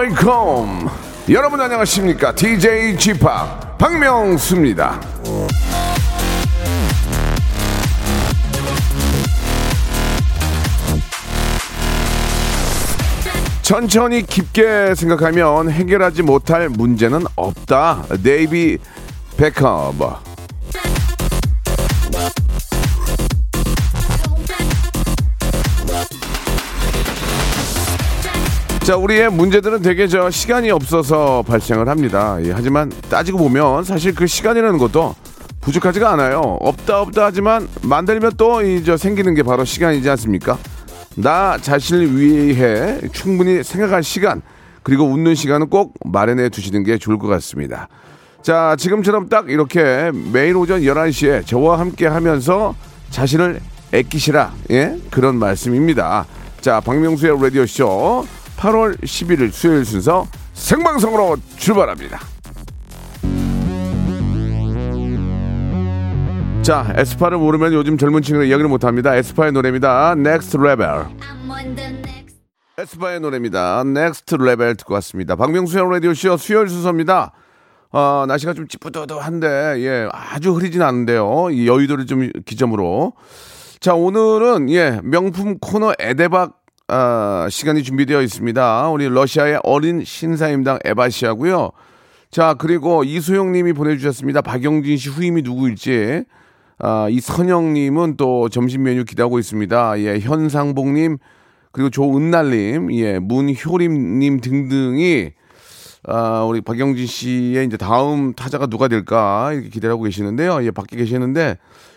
welcome. 여러분 안녕하십니까? DJ p 박명수입니다. 천천히 깊게 생각하면 해결하지 못할 문제는 없다. 데이비 베컴. 자, 우리의 문제들은 되게 저 시간이 없어서 발생을 합니다. 예, 하지만 따지고 보면 사실 그 시간이라는 것도 부족하지가 않아요. 없다 없다 하지만 만들면 또 이 저 생기는 게 바로 시간이지 않습니까? 나 자신을 위해 충분히 생각할 시간 그리고 웃는 시간은 꼭 마련해 두시는 게 좋을 것 같습니다. 자, 지금처럼 딱 이렇게 매일 오전 11시에 저와 함께 하면서 자신을 애끼시라. 예? 그런 말씀입니다. 자, 박명수의 라디오쇼 8월 11일 수요일 순서 생방송으로 출발합니다. 자, 에스파를 모르면 요즘 젊은 친구들 이야기를 못합니다. 에스파의 노래입니다. Next Level. 에스파의 노래입니다. Next Level 듣고 왔습니다. 박명수의 라디오쇼 수요일 순서입니다. 어, 날씨가 좀 찌뿌드드한데, 예, 아주 흐리진 않은데요. 이 여의도를 좀 기점으로. 자, 오늘은, 예, 명품 코너 에데박, 아, 시간이 준비되어 있습니다. 우리 러시아의 어린 신사임당 에바 씨하고요. 자, 그리고 이소영 님이 보내주셨습니다. 박영진 씨 후임이 누구일지. 아, 이선영 님은 또 점심 메뉴 기다리고 있습니다. 예, 현상봉님, 그리고 조은날 님, 예, 문효림 님 등등이 아, 우리 박영진 씨의 이제 다음 타자가 누가 될까 이렇게 기대하고 계시는데요. 예, 밖에 계시는데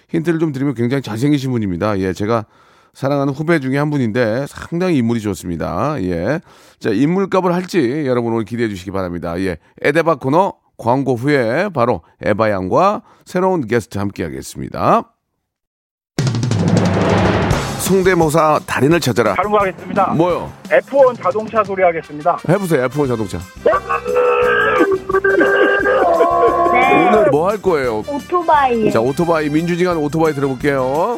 힌트를 좀 드리면 굉장히 잘생기신 분입니다. 예, 제가 사랑하는 후배 중에 한 분인데 상당히 인물이 좋습니다. 예. 자, 인물값을 할지 여러분 오늘 기대해 주시기 바랍니다. 예. 에데바 코너 광고 후에 바로 에바 양과 새로운 게스트 함께 하겠습니다. 성대모사 달인을 찾아라. 다른 거 하겠습니다. 뭐요? F1 자동차 소리 하겠습니다. 해보세요. F1 자동차. 오늘 뭐 할 거예요? 오토바이. 자, 오토바이, 민주지간 오토바이 들어볼게요.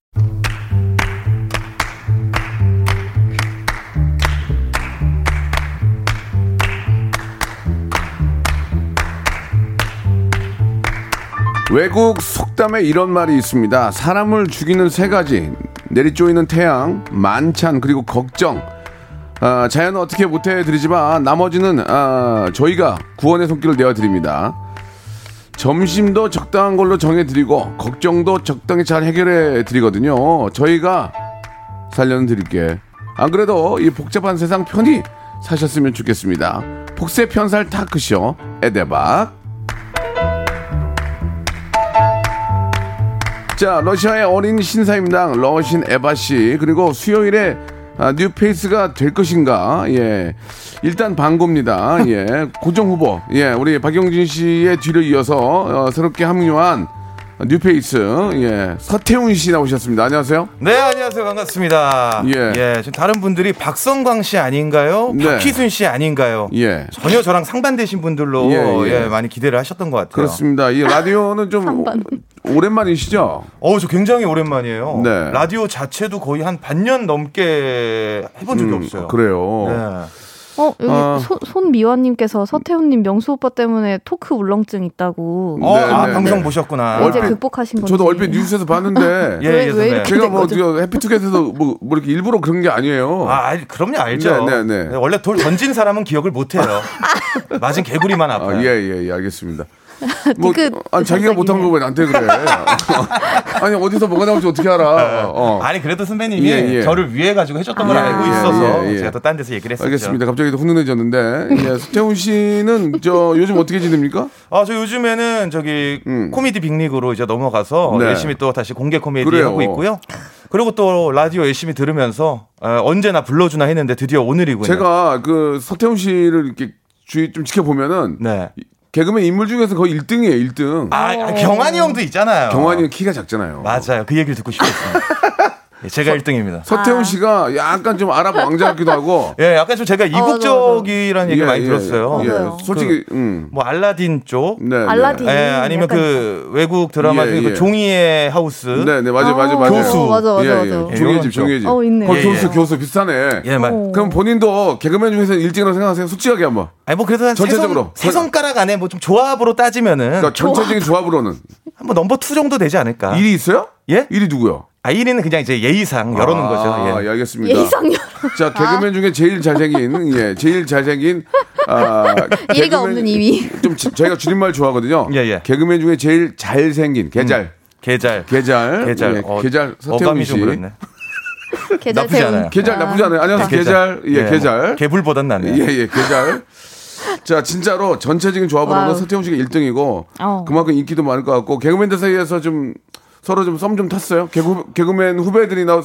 외국 속담에 이런 말이 있습니다. 사람을 죽이는 세 가지. 내리쪼이는 태양, 만찬, 그리고 걱정. 아, 자연은 어떻게 못해드리지만 나머지는 아, 저희가 구원의 손길을 내어드립니다. 점심도 적당한 걸로 정해드리고 걱정도 적당히 잘 해결해드리거든요. 저희가 살려는 드릴게. 안 그래도 이 복잡한 세상 편히 사셨으면 좋겠습니다. 복세편살 토크쇼 에데박. 자, 러시아의 어린 신사임당 러신 에바 씨 그리고 수요일에 아, 뉴페이스가 될 것인가? 예. 일단 방고입니다. 예. 고정 후보. 예. 우리 박영진 씨의 뒤를 이어서 어, 새롭게 합류한 뉴페이스 예 서태훈 씨 나오셨습니다. 안녕하세요. 네, 안녕하세요. 반갑습니다. 예. 예. 지금 다른 분들이 박성광 씨 아닌가요? 네. 박희순 씨 아닌가요? 예. 전혀 저랑 상반되신 분들로 예, 예. 예, 많이 기대를 하셨던 것 같아요. 그렇습니다. 이 라디오는 좀 상반. 오랜만이시죠? 어, 저 굉장히 오랜만이에요. 네. 라디오 자체도 거의 한 반년 넘게 해본 적이 없어요. 음, 그래요. 네. 어, 여기 아. 손, 손미화님께서 서태훈님 명수 오빠 때문에 토크 울렁증 있다고. 어, 네, 아, 네, 방송 네. 보셨구나. 이제 얼핏- 극복하신 건지. 저도 얼핏 뉴스에서 봤는데 예, 왜- 예, 왜 선배. 이렇게 제가 뭐 해피투게더에서 뭐, 뭐 이렇게 일부러 그런 게 아니에요. 아, 알- 그럼요, 알죠. 네, 네, 네. 원래 돌 던진 사람은 기억을 못 해요. 맞은 개구리만 아파요. 아, 예, 예, 예, 알겠습니다. 뭐, 뒤끝 아니, 자기가 못한 거왜 나한테 그래? 아니, 어디서 뭐가 나올지 어떻게 알아? 어. 아니 그래도 선배님이 예, 예. 저를 위해 가지고 해줬던 걸 예, 알고 예, 있어서 예, 예. 제가 또 딴 데서 얘기를 했었죠. 알겠습니다. 갑자기 또 훈훈해졌는데. 예, 서태훈 씨는 저 요즘 어떻게 지냅니까? 아, 저 요즘에는 저기 음. 코미디 빅리그로 이제 넘어가서 네. 열심히 또 다시 공개 코미디 그래요. 하고 있고요. 그리고 또 라디오 열심히 들으면서 어, 언제나 불러주나 했는데 드디어 오늘이군요. 제가 그 서태훈 씨를 이렇게 주의 좀 지켜보면은 네. 개그맨 인물 중에서 거의 1등이에요, 1등. 아, 아, 경환이 형도 있잖아요. 경환이는 키가 작잖아요. 맞아요. 그 얘기를 듣고 싶었습니다. 예, 제가 1등입니다. 서태훈 씨가 약간 좀 아랍 왕자 같기도 하고. 예, 약간 좀 제가 이국적이라는 얘기 예, 많이 예, 들었어요. 예, 맞아요. 솔직히, 음. 뭐 알라딘 쪽, 네, 네. 알라딘. 예, 아니면 그 외국 드라마 예, 중에 예. 그 종이의 하우스. 네, 네, 맞아요, 맞아요, 아, 맞아요. 교수. 맞아, 맞아, 예, 맞아. 예. 이런 종이의 집, 쪽. 종이의 집. 어, 있네. 예, 교수, 예. 교수 비싸네. 예, 맞. 어. 그럼 본인도 개그맨 중에서 1등이라고 생각하세요? 솔직하게 한번. 아니 뭐 그래도 한 전체적으로. 세, 손, 가락 안에 뭐 좀 조합으로 따지면은 그러니까 전체적인 조합으로는 뭐 number two 정도 되지 않을까? 1위 있어요? 예? 1위 누구요? 아 1위는 그냥 이제 예의상 열어놓은 아, 거죠. 예, 예. 알겠습니다. 예상력. 자, 개그맨 중에 제일 잘생긴, 예, 제일 잘생긴, 아, 예의가 없는 2위. 좀 지- 저희가 줄임말 좋아하거든요. 예, 예. 개그맨 중에 제일 잘생긴, 개잘. 개잘. 개잘. 개잘. 예, 어, 개잘 서태훈 어감이 씨. 좀 그렇네. 개잘 나쁘지. 않아요. 개잘 나쁘지 않아요. 안녕하세요. 개잘. 예, 뭐 개잘. 개불보단 낫네요. 예, 예, 개잘. 자, 진짜로 전체적인 조합으로는. 서태웅 씨가 1등이고 어. 그만큼 인기도 많을 것 같고 개그맨들 사이에서 좀 서로 좀 썸 좀 탔어요. 개그, 개그맨 후배들이나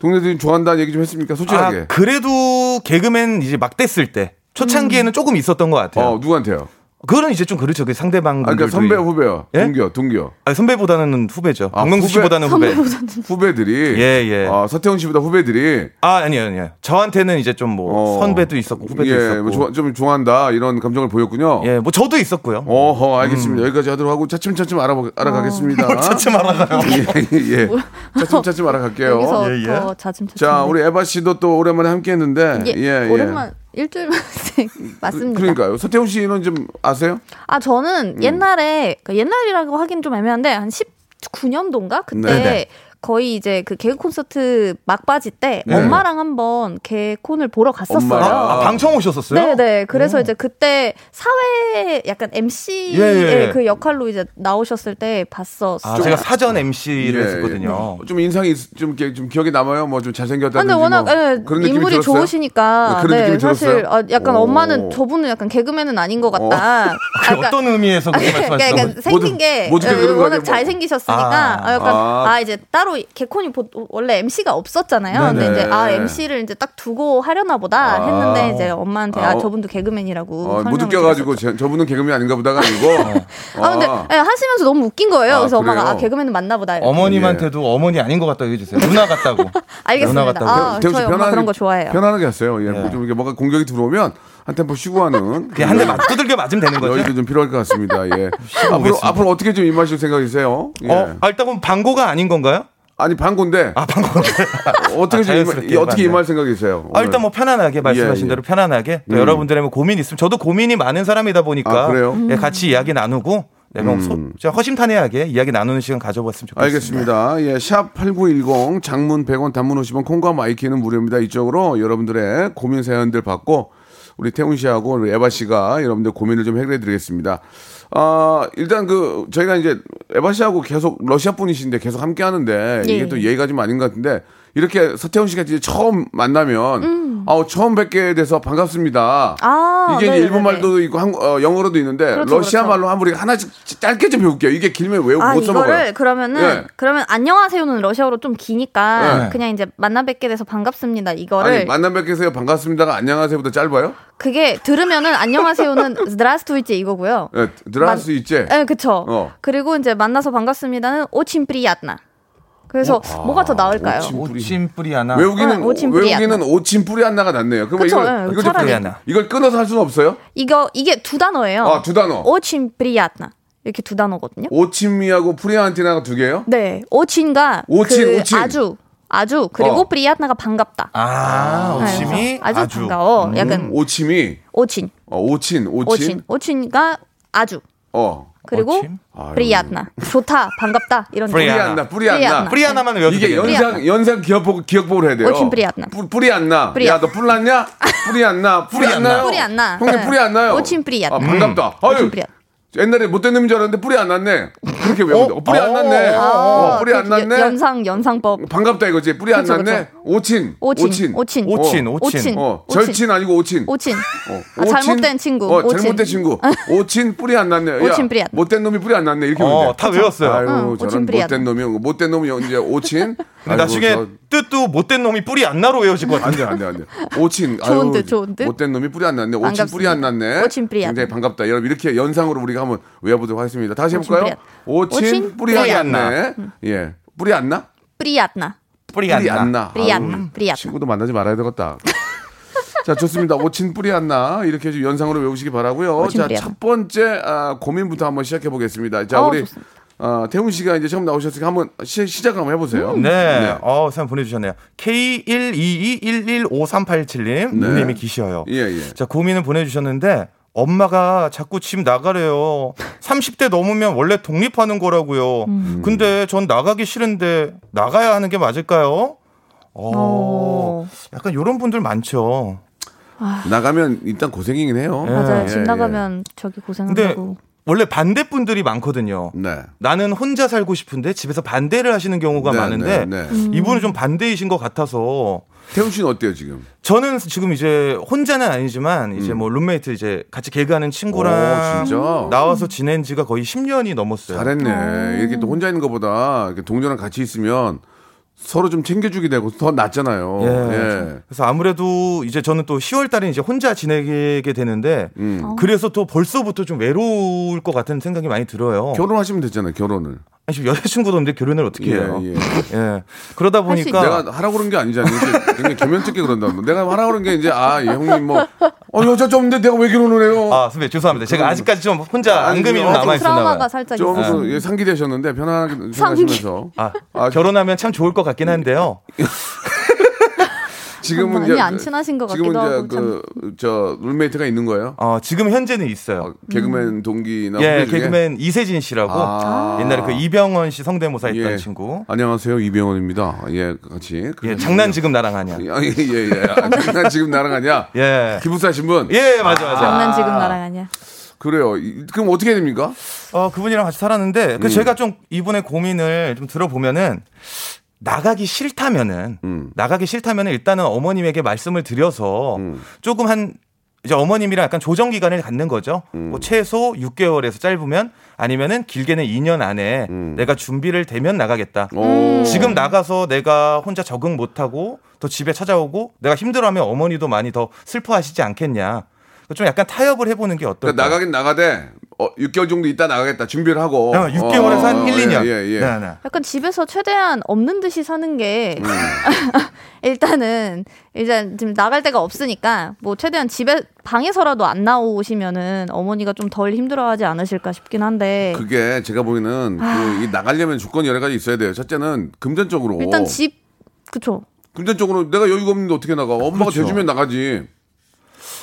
동료들이 좋아한다는 얘기 좀 했습니까? 솔직하게. 아, 그래도 개그맨 이제 막 됐을 때 초창기에는 조금 있었던 것 같아요. 어, 누구한테요? 그거는 이제 좀 그렇죠. 그 상대방 아, 그러니까 선배 후배요. 예? 동기요, 동기요. 아, 선배보다는 후배죠. 아, 박명수 후배? 씨보다는 후배. 후배들이. 예, 예. 아, 서태웅 씨보다 후배들이. 아, 아니요, 아니요. 저한테는 이제 좀뭐 어. 선배도 있었고 후배도 예, 있었고. 뭐 좋아- 좀 좋아한다. 이런 감정을 보였군요. 예, 뭐 저도 있었고요. 어허, 알겠습니다. 여기까지 하도록 하고 차츰차츰 알아보, 알아가겠습니다. 차츰 알아가요. 예, 예. 차츰차츰 알아갈게요. 여기서 예, 예. 더 자침차침. 자, 우리 에바 씨도 또 오랜만에 함께 했는데. 예, 예, 예. 오랜만 일주일 만에 맞습니다. 그러니까요. 서태웅 씨는 좀 아세요? 아 저는 음. 옛날에 그러니까 옛날이라고 하긴 좀 애매한데 한 19년도인가 그때 네네. 거의 이제 그 개그 콘서트 막바지 때 네. 엄마랑 한번 개콘을 보러 갔었어요. 아, 방청 오셨었어요? 네네. 그래서 이제 그때 사회 약간 MC의 예, 예. 그 역할로 이제 나오셨을 때 봤었어요. 아, 제가 사전 MC를 예, 했었거든요. 좀 인상이 있- 좀, 좀 기억에 남아요. 뭐 좀 잘생겼다든지. 근데 워낙 뭐 예, 그런 인물이 들었어요? 좋으시니까 그런 네, 느낌이 사실? 어, 약간 오. 엄마는 저분은 약간 개그맨은 아닌 것 같다. 그 어떤 의미에서 그렇게 그러니까, 말씀하시는 그러니까? 생긴 모두- 게 예, 그런 거 워낙 아니에요? 잘생기셨으니까 아. 아, 약간 아. 아. 이제 따로 개콘이 보, 원래 MC가 없었잖아요. 근데 네네. 이제 아 MC를 이제 딱 두고 하려나 보다 아. 했는데 이제 엄마한테 아, 아, 어. 저분도 개그맨이라고 어, 설명을 못 웃겨가지고. 제- 저분은 개그맨 아닌가 보다가 아니고. 아 근데 예, 하시면서 너무 웃긴 거예요. 아, 그래서 엄마가 그래요? 아 개그맨은 맞나 보다. 이렇게. 어머님한테도 어머니 아닌 것 같다고 해주세요. 누나 같다고. 알겠습니다. 누나 같다고. 아, 저희 엄마 그런 거 좋아해요. 편안하게 하세요. 예, 예. 뭐좀 이렇게 뭔가 공격이 들어오면 한 템포 쉬고 하는. 한 대 맞, 두들겨 맞으면 되는 거죠. 여유도 좀 필요할 것 같습니다. 예. 앞으로. 앞으로 어떻게 좀 임하실 생각이세요? 예. 어, 아, 일단 그럼 방고가 아닌 건가요? 아니, 방고인데. 아, 방고인데. 어떻게 아, 자연스럽게 어떻게. 임할 생각이세요? 아, 일단 뭐 편안하게 말씀하신 예, 예. 대로 편안하게 또 음. 여러분들의 뭐 고민 있으면 저도 고민이 많은 사람이다 보니까 아? 음. 예, 같이 이야기 나누고 네, 뭐 소- 진짜 허심탄회하게 이야기 나누는 시간 가져봤으면 좋겠습니다. 알겠습니다. 예, 샵 8910 장문 100원 단문 50원 콩과 마이키는 무료입니다. 이쪽으로 여러분들의 고민 사연들 받고 우리 태훈 씨하고 우리 에바 씨가 여러분들 고민을 좀 해결해 드리겠습니다. 아, 일단 그 저희가 이제 에바 씨하고 계속 러시아 분이신데 계속 함께 하는데 이게 예. 또 예의가 좀 아닌 것 같은데 이렇게 서태훈 씨가 이제 처음 만나면 음. 아우 처음 뵙게 돼서 반갑습니다. 아, 이게 네네네. 네, 일본 네, 네. 말도 있고 한, 어, 영어로도 있는데 그렇죠, 러시아 그렇죠. 말로 한 우리 하나씩 짧게 좀 배울게요. 이게 길면 외우고 아, 써먹어요. 이거를 그러면은 예. 그러면 안녕하세요는 러시아어로 좀 기니까 예. 그냥 이제 만나 뵙게 돼서 반갑습니다. 이거를 아니, 만나 뵙게 돼서 반갑습니다가 안녕하세요보다 짧아요? 그게 들으면은 안녕하세요는 드라스투이제 이거고요. 예, 드라스투이제. 예, 그쵸. 어. 그리고 이제 만나서 반갑습니다는 오친프리야나. 그래서 뭐가 더 나을까요? очень. очень приятно. 외국인은 어, очень при- 외국인은 очень приятно가 낫네요. 그럼 그쵸, 이걸 예, 이걸, 안나. 이걸 끊어서 할 수는 없어요? 이거 이게 두 단어예요. 아, 두 단어. очень приятно. 이렇게 두 단어거든요. очень하고 приятно가 두 개요? 네. очень가 очень, 그 очень. 아주 아주 그리고 어. приятно가 반갑다. 아, 네, очень이 아주, 아주. 반가워. 약간 очень이 очень. 어, очень очень очень. очень가 아주. 어 그리고? 아유. приятно. 좋다. 반갑다. 이런 뿌리 приятно. 안나 뿌리 안나 приятно. 뿌리 하나만 외워도 이게. 연상 연상 기억복 기억복을 해야 돼요. очень 뿌리 안나. 뿌- 뿌리 안나. 뿌리 야너 뿔 났냐? 뿌리 안나. 뿌리 뿌리 안 나요? 뿌리 안 나. 형님 네. 뿌리 안 나요? очень 뿌리 안 아, 나. 반갑다. очень 아유. 옛날에 못된 놈인 줄 알았는데 뿌리 안 났네. 그렇게 돼. 어, 뿌리 안 났네. 어, 뿌리 안그 났네. 연상 연상법. 반갑다 이거지. 뿌리 안 그쵸, 났네. 오친. 오친. 오친. 오친. 오친, 어. 오친. 오친. 어, 오친. 절친 아니고 오친. 오친. 어, 아, 잘못된 친구. 어, 오친. 잘못된 친구. 오친 뿌리 안 났네. 야, 오친 뿌리 안. 못된 놈이 뿌리 안 났네. 이렇게 어, 돼. 다 외웠어요. 아유, 응, 저런 오친 뿌리 안 못된 놈이 못된 놈이 이제 오친. 근데 나중에 뜻도 못된 놈이 뿌리 안 나로 외워질 것 같은데. 안돼 안돼 안돼. 오친. 좋은 아유, 듯, 좋은 듯. 못된 놈이 뿌리 안 났네. 오친 뿌리 안 났네. 오친 뿌리 안 굉장히 반갑다. 여러분 이렇게 연상으로 우리가 한번 외워보도록 하겠습니다. 다시 해볼까요? 안- 오친 오친 뿌리 뿌리 안안 났네. 예. 뿌리 안 나? 뿌리 뿌리 안안 나. 나. 뿌리 안 나. 뿌리 안 나. 친구도 만나지 말아야 되겠다. 자, 좋습니다. 오친 뿌리 안 나. 이렇게 좀 연상으로 외우시기 바라고요. 자, 안첫 나. 번째 아, 고민부터 한번 시작해 보겠습니다. 자, 어, 우리 좋습니다. 어, 태훈 씨가 이제 처음 나오셨으니까 한번 시, 시작 한번 해보세요. 네. 어, 사연 보내주셨네요. K122115387님. 네. 닉네임이 기시어요. 예, 예. 자, 고민을 보내주셨는데, 엄마가 자꾸 집 나가래요. 30대 넘으면 원래 독립하는 거라고요. 근데 전 나가기 싫은데, 나가야 하는 게 맞을까요? 어, 어. 약간 이런 분들 많죠. 나가면 일단 고생이긴 해요. 맞아요. 예, 집 예. 나가면 저기 근데 고생한다고. 원래 반대 분들이 많거든요. 네. 나는 혼자 살고 싶은데 집에서 반대를 하시는 경우가 네, 많은데 네, 네. 음. 이분은 좀 반대이신 것 같아서 태훈 씨는 어때요, 지금? 저는 지금 이제 혼자는 아니지만 이제 뭐 룸메이트 이제 같이 개그하는 친구랑 음. 오? 나와서 지낸 지가 거의 10년이 넘었어요. 잘했네. 이렇게 또 혼자 있는 것보다 이렇게 동료랑 같이 있으면 서로 좀 챙겨주게 되고 더 낫잖아요. 예. 예. 그래서 아무래도 이제 저는 또 10월 달에 이제 혼자 지내게 되는데 음. 그래서 또 벌써부터 좀 외로울 것 같은 생각이 많이 들어요. 결혼하시면 됐잖아요, 결혼을. 아니, 지금 여자친구도 없는데 결혼을 어떻게 예, 해요? 예. 예. 그러다 할수 보니까 내가 하라고 그런 게 아니잖아요. 굉장히 개면쩍게 그런다고. 내가 하라고 그런 게 이제, 아, 이 형님 뭐, 어, 여자 좀 없는데 내가 왜 결혼을 해요? 아, 선배 죄송합니다. 제가 아직까지 좀 혼자 앙금이 좀 남아 있었나 봐요. 살짝 좀 있어요. 그, 예, 상기되셨는데 편안하게 생각하시면서. 아, 아, 결혼하면 참 좋을 것 같긴 한데요. 지금은 많이 이제. 안 친하신 것 지금은 같기도 이제 하고 참. 그, 저, 룰메이트가 있는 거예요? 어, 지금 현재는 있어요. 어, 개그맨 동기나 예, 후배 중에? 개그맨 이세진 씨라고 아. 옛날에 그 이병헌 씨 성대모사 했던 예. 친구. 안녕하세요, 이병헌입니다. 예, 같이. 예, 장난 지금 나랑 하냐. 아, 예, 예, 예. 아, 장난 지금 나랑 하냐? 예. 기부사 신 분? 예, 맞아, 맞아. 장난 지금 나랑 아니야. 그래요. 이- 그럼 어떻게 해야 됩니까? 어, 그분이랑 같이 살았는데, 음. 그 제가 좀 이분의 고민을 좀 들어보면은, 나가기 싫다면은, 음. 나가기 싫다면은 일단은 어머님에게 말씀을 드려서, 음. 조금 한, 이제 어머님이랑 약간 조정 기간을 갖는 거죠. 음. 뭐 최소 6개월에서 짧으면 아니면은 길게는 2년 안에 음. 내가 준비를 되면 나가겠다. 오. 지금 나가서 내가 혼자 적응 못 하고 또 집에 찾아오고 내가 힘들어하면 어머니도 많이 더 슬퍼하시지 않겠냐. 좀 약간 타협을 해보는 게 어떨까? 그러니까 나가긴 나가되 어, 6개월 정도 있다 나가겠다 준비를 하고 어, 6개월에서 한 1, 2년. 예, 예, 예. 네, 네. 약간 집에서 최대한 없는 듯이 사는 게 음. 일단은 일단 지금 나갈 데가 없으니까 뭐 최대한 집에 방에서라도 안 나오시면은 어머니가 좀 덜 힘들어하지 않으실까 싶긴 한데 그게 제가 보기에는 그, 이 나가려면 조건이 여러 가지 있어야 돼요. 첫째는 금전적으로 일단 집 그쵸 금전적으로 내가 여유가 없는데 어떻게 나가? 엄마가 그렇죠. 대주면 나가지.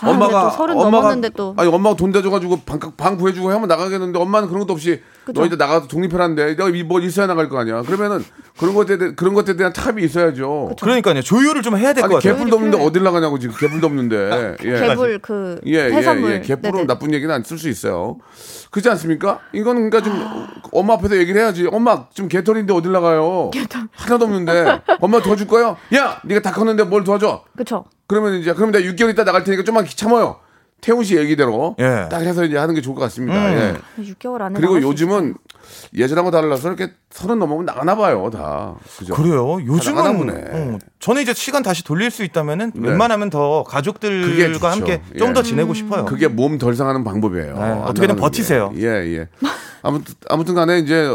아, 또 서른 넘었는데 또. 아니 엄마가 돈 대줘가지고 방, 방 구해주고 하면 나가겠는데 엄마는 그런 것도 없이 그죠. 너희들 나가서 독립해라는데 내가 이- 뭐 있어야 나갈 거 아니야. 그러면은 그런 것에 대해 그런 것에 대한 탑이 있어야죠. 그러니까요. 조율을 좀 해야 될것 아니 같아요. 개뿔도 없는데 어딜 나가냐고 지금 개뿔도 없는데. 예. 개불 그 예, 예, 해산물. 예. 개뿔은 네네. 나쁜 얘기는 안 쓸 수 있어요. 그렇지 않습니까? 이거는 그러니까 좀 엄마 앞에서 얘기를 해야지. 엄마 좀 개털인데 어딜 나가요? 하나도 없는데 엄마 도와줄 거예요? 야, 네가 다 컸는데 뭘 도와줘? 그쵸. 그러면 이제 그럼 내가 6개월 있다 나갈 테니까 좀만 참아요. 태훈 씨 얘기대로 예. 딱 해서 이제 하는 게 좋을 것 같습니다. 음. 예. 6개월 안에 그리고 요즘은 예전하고 달라서 이렇게 서른 넘으면 나가나 봐요, 다. 그죠? 그래요. 나가나 요즘은 보네. 어, 저는 이제 시간 다시 돌릴 수 있다면은 네. 웬만하면 더 가족들과. 함께 예. 좀더 지내고 싶어요. 그게 몸 덜 상하는 방법이에요. 네, 안 어떻게든 버티세요. 게. 예, 예. 아무튼, 아무튼 간에 이제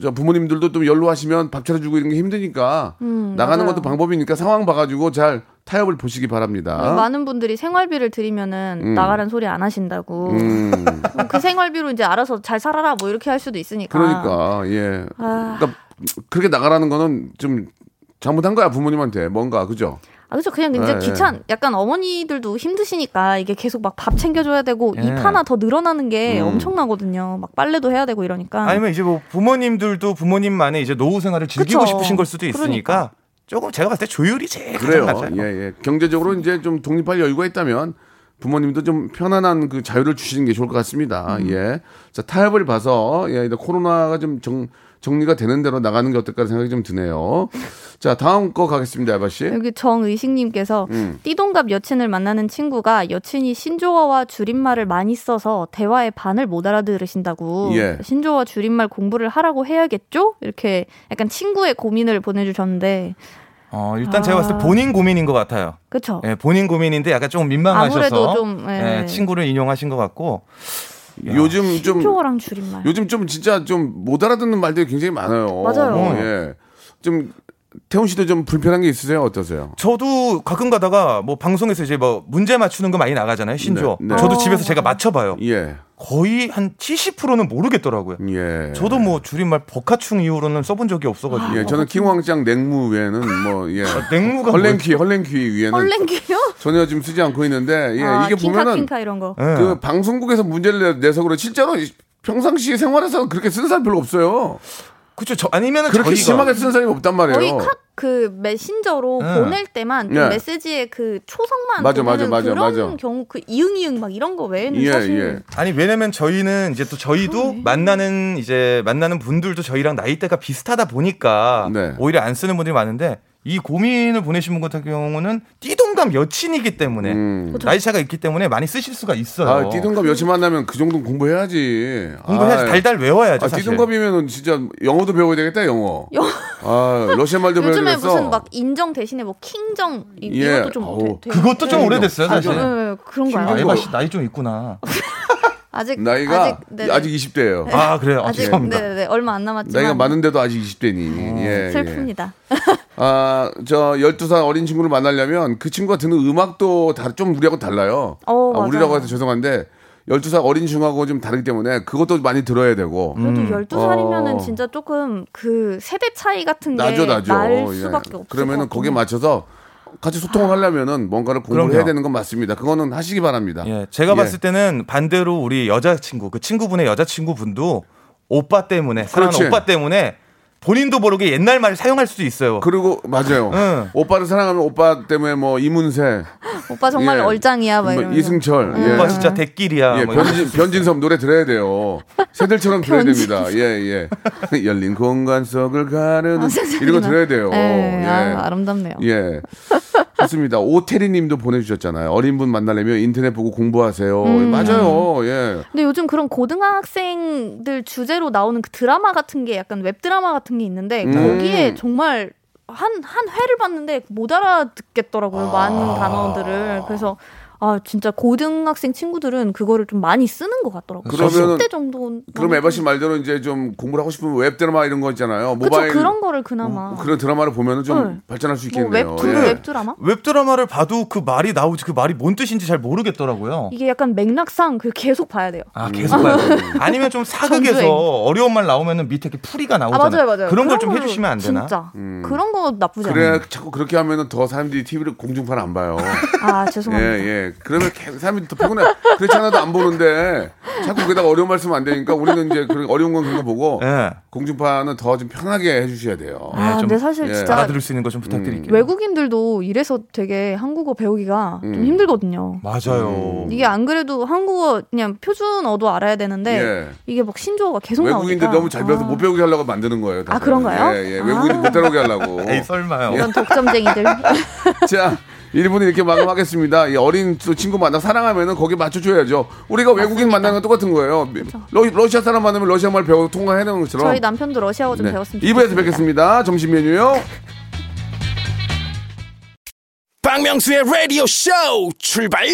저 부모님들도 좀 연로하시면 밥 차려주고 이런 게 힘드니까 음, 나가는 맞아요. 것도 방법이니까 상황 봐가지고 잘 타협을 보시기 바랍니다. 네, 많은 분들이 생활비를 드리면은 음. 나가란 소리 안 하신다고. 음, 그 생활비로 이제 알아서 잘 살아라 뭐 이렇게 할 수도 있으니까. 그러니까, 예. 아, 그러니까 그렇게 나가라는 거는 좀 잘못한 거야, 부모님한테. 뭔가, 그죠? 아 그죠 그냥 이제 예, 귀찮. 약간 어머니들도 힘드시니까 이게 계속 막 밥 챙겨줘야 되고 예. 입 하나 더 늘어나는 게 음. 엄청나거든요. 막 빨래도 해야 되고 이러니까. 아니면 이제 뭐 부모님들도 부모님만의 이제 노후 생활을 즐기고 그쵸. 싶으신 걸 수도 있으니까 그러니까. 조금 제가 봤을 때 조율이 제일 그래요. 가장 맞아요. 예, 예. 경제적으로 이제 좀 독립할 여유가 있다면 부모님도 좀 편안한 그 자유를 주시는 게 좋을 것 같습니다. 음. 예. 자, 타협을 봐서 예, 이제 코로나가 좀 정, 정리가 되는 대로 나가는 게 어떨까 생각이 좀 드네요. 자, 다음 거 가겠습니다, 아바 씨. 여기 정의식님께서 음. 띠동갑 여친을 만나는 친구가 여친이 신조어와 줄임말을 많이 써서 대화의 반을 못 알아들으신다고 예. 신조어와 줄임말 공부를 하라고 해야겠죠? 이렇게 약간 친구의 고민을 보내주셨는데 어, 일단 제가 봤을 때 본인 고민인 것 같아요. 그쵸? 예, 본인 고민인데 약간 좀 민망하셔서 좀, 예. 예, 친구를 인용하신 것 같고 요즘 좀 요즘 좀 진짜 좀 못 알아듣는 말들이 굉장히 많아요. 맞아요. 어, 예. 좀 태훈 씨도 좀 불편한 게 있으세요? 어떠세요? 저도 가끔 가다가 뭐 방송에서 이제 뭐 문제 맞추는 거 많이 나가잖아요 신조어. 네, 네. 저도 어, 집에서 제가 맞춰봐요. 예. 거의 한 70%는 모르겠더라고요. 예. 저도 뭐 줄임말 버카충 이후로는 써본 적이 없어가지고. 예, 저는 킹왕짱 냉무 외에는 뭐 예. 냉무가 헐랭퀴 헐랭퀴 위에는 헐랭기요? 전혀 지금 쓰지 않고 있는데 예, 아, 이게 킹카 보면은 킹카 이런 거 예. 그 방송국에서 문제를 내- 내서 그래 실제로 이- 평상시 생활에서 그렇게 쓰는 사람 별로 없어요. 저 아니면은 그렇게 저희가 심하게 쓰는 사람이 없단 거의 말이에요. 카, 그 메신저로 네. 보낼 때만 좀 예. 메시지의 그 초성만 맞아, 맞아, 맞아, 그런 맞아. 경우 그 이응 이응 막 이런 거 외에는 예, 사실 예. 아니 왜냐면 저희는 이제 또 저희도 만나는 이제 만나는 분들도 저희랑 나이대가 비슷하다 보니까 네. 오히려 안 쓰는 분들이 많은데 이 고민을 보내신 분 같은 경우는 띠 동갑 여친이기 때문에 음. 나이 차가 있기 때문에 많이 쓰실 수가 있어요. 아, 띠동갑 여친 만나면 그 정도는 공부해야지. 공부해야지 아, 달달 외워야죠. 아, 사실. 띠동갑이면은 진짜 영어도 배워야 되겠다, 영어. 아, 러시아 말도 배워야 요즘에 되겠어. 무슨 막 인정 대신에 뭐 킹정 이, 예. 이것도 좀 되- 그것도 좀 되- 오래됐어요, 사실. 네, 네, 그런가요? 아, 에바 씨 나이 좀 있구나. 나이가 아직 아직 아직, 네네. 20대예요. 아 그래요. 아, 아직 죄송합니다. 네네 얼마 안 남았지만 나이가 많은데도 아직 20대니. 예, 예. 슬픕니다. 아, 저 12살 어린 친구를 만나려면 그 친구가 듣는 음악도 다, 좀 우리하고 달라요. 어, 아, 맞아요. 우리라고 해서 죄송한데 12살 어린 친구하고 좀 다르기 때문에 그것도 많이 들어야 되고. 그래도 12살이면은 어. 진짜 조금 그 세대 차이 같은 게 나죠, 나죠. 날 예. 수밖에 없을 그러면은 것 거기에. 맞춰서 같이 소통을 하려면은 뭔가를 공부를 그럼요. 해야 되는 건 맞습니다. 그거는 하시기 바랍니다. 예, 제가 봤을 때는 반대로 우리 여자친구, 그 친구분의 여자친구분도 오빠 때문에, 사랑하는 그렇지. 오빠 때문에 본인도 모르게 옛날 말을 사용할 수도 있어요. 그리고 맞아요. 응. 오빠를 사랑하면 오빠 때문에 뭐 이문세, 오빠 정말 예. 얼짱이야 막뭐 이러면서. 이승철, 예. 오빠 진짜 대길이야. 예, 뭐 이런 변진, 변진섭 노래 들어야 돼요. 새들처럼 들어야 됩니다. 예, 예. 열린 공간 속을 가르는 이런 거 들어야 돼요. 네, 예. 아, 아름답네요. 예. 좋습니다. 오태리 님도 보내주셨잖아요. 어린 분 만나려면 인터넷 보고 공부하세요. 음. 맞아요. 예. 근데 요즘 그런 고등학생들 주제로 나오는 그 드라마 같은 게 약간 웹드라마 같은 게 있는데 음. 거기에 정말 한, 한 회를 봤는데 못 알아듣겠더라고요. 많은 단어들을. 그래서 아, 진짜 고등학생 친구들은 그거를 좀 많이 쓰는 것 같더라고요. 그러면은- 10대 정도. 그럼 에바 씨 말대로 이제 좀 공부를 하고 싶으면 웹 드라마 이런 거 있잖아요. 그쵸, 모바일 그런 거를 그나마. 어, 그런 드라마를 보면은 좀 네. 발전할 수뭐 있겠네요. 웹툰, 예. 웹드라마? 웹드라마를 봐도 그 말이 나오지 그 말이 뭔 뜻인지 잘 모르겠더라고요. 이게 약간 맥락상 그 계속 봐야 돼요. 아 계속 봐야 돼. 아니면 좀 사극에서 전주행. 어려운 말 나오면은 밑에 이렇게 풀이가 아, 나오잖아요. 맞아요, 맞아요. 그런 걸 좀 해주시면 안 되나? 진짜. 그런 거 나쁘지 않아요. 음. 그래 자꾸 그렇게 하면은 더 사람들이 TV를 공중파를 안 봐요. 아, 죄송합니다. 예, 예. 예. 그러면 개- 사람이 더 피곤해. 그렇지 않아도 안 보는데 자꾸 거기다가 어려운 말씀 안 되니까 우리는 이제 그런 어려운 건 그런 거 보고 예. 공중파는 더 좀 편하게 해주셔야 돼요. 아, 좀 근데 사실 예. 진짜 알아들을 수 있는 거 좀 부탁드릴게요. 외국인들도 이래서 되게 한국어 배우기가 음. 좀 힘들거든요. 맞아요. 이게 안 그래도 한국어 그냥 표준어도 알아야 되는데 예. 이게 막 신조어가 계속 외국인들 나오니까 너무 잘 배워서 아, 못 배우게 하려고 만드는 거예요. 다들. 아, 그런가요? 예, 예. 외국인들 못 배우게 하려고. 에이 설마요. 이런 독점쟁이들. 자, 1분이 이렇게 마감하겠습니다. 이 어린 또 친구 만나 사랑하면은 거기에 맞춰줘야죠. 우리가 외국인 만나는 건 똑같은 거예요. 러, 러시아 사람 만나면 러시아 말 배워 통화해내는 것처럼. 저희 남편도 러시아어 좀 네. 배웠으면 2부에서 좋겠습니다. 뵙겠습니다. 점심 메뉴요. 박명수의 라디오 쇼 출발